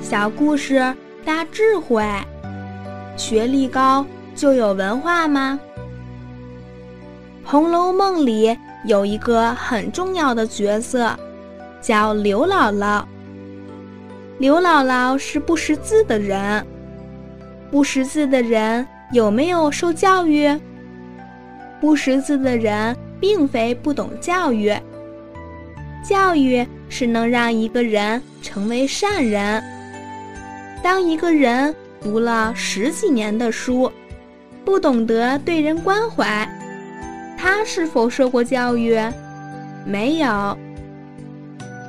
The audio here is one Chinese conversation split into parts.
小故事大智慧，学历高就有文化吗？《红楼梦》里有一个很重要的角色，叫刘姥姥。刘姥姥是不识字的人，不识字的人有没有受教育？不识字的人并非不懂教育，教育是能让一个人成为善人。当一个人读了十几年的书，不懂得对人关怀，他是否受过教育？没有。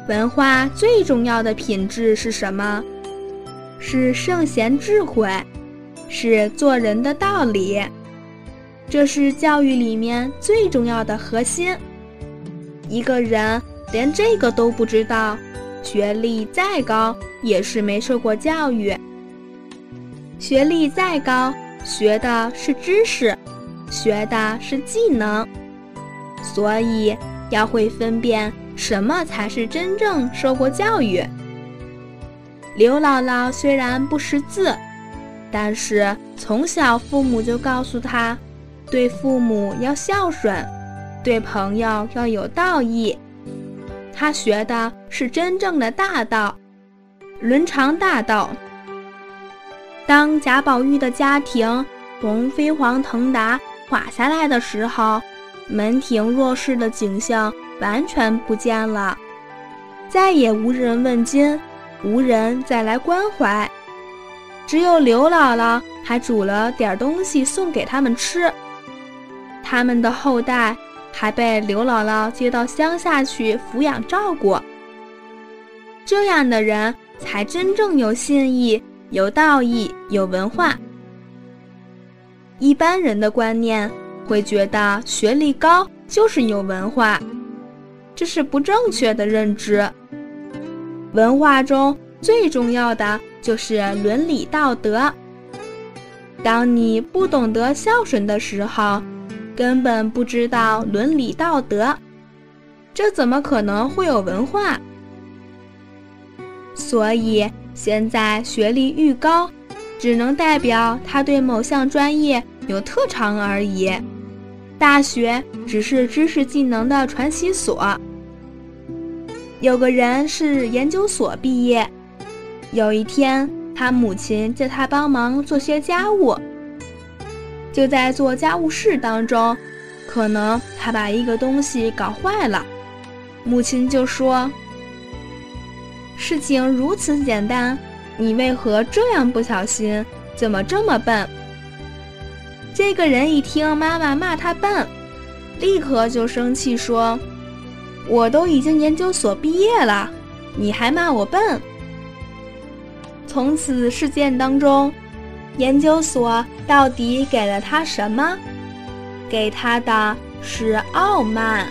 文化最重要的品质是什么？是圣贤智慧，是做人的道理。这是教育里面最重要的核心。一个人连这个都不知道。学历再高，也是没受过教育。学历再高，学的是知识，学的是技能，所以要会分辨什么才是真正受过教育。刘姥姥虽然不识字，但是从小父母就告诉她，对父母要孝顺，对朋友要有道义。她学的是真正的大道，伦常大道。当贾宝玉的家庭从飞黄腾达垮下来的时候，门庭若市的景象完全不见了，再也无人问津，无人再来关怀，只有刘姥姥还煮了点东西送给他们吃。他们的后代。还被刘姥姥接到乡下去抚养照顾，这样的人才真正有信义、有道义、有文化。一般人的观念会觉得学历高就是有文化，这是不正确的认知。文化中最重要的就是伦理道德。当你不懂得孝顺的时候，根本不知道伦理道德，这怎么可能会有文化？所以现在学历愈高，只能代表他对某项专业有特长而已。大学只是知识技能的传习所。有个人是研究所毕业，有一天他母亲叫他帮忙做些家务。就在做家务事当中，可能他把一个东西搞坏了，母亲就说：“事情如此简单，你为何这样不小心？怎么这么笨？”这个人一听妈妈骂他笨，立刻就生气说：“我都已经研究所毕业了，你还骂我笨？”从此事件当中。研究所到底给了他什么？给他的是傲慢。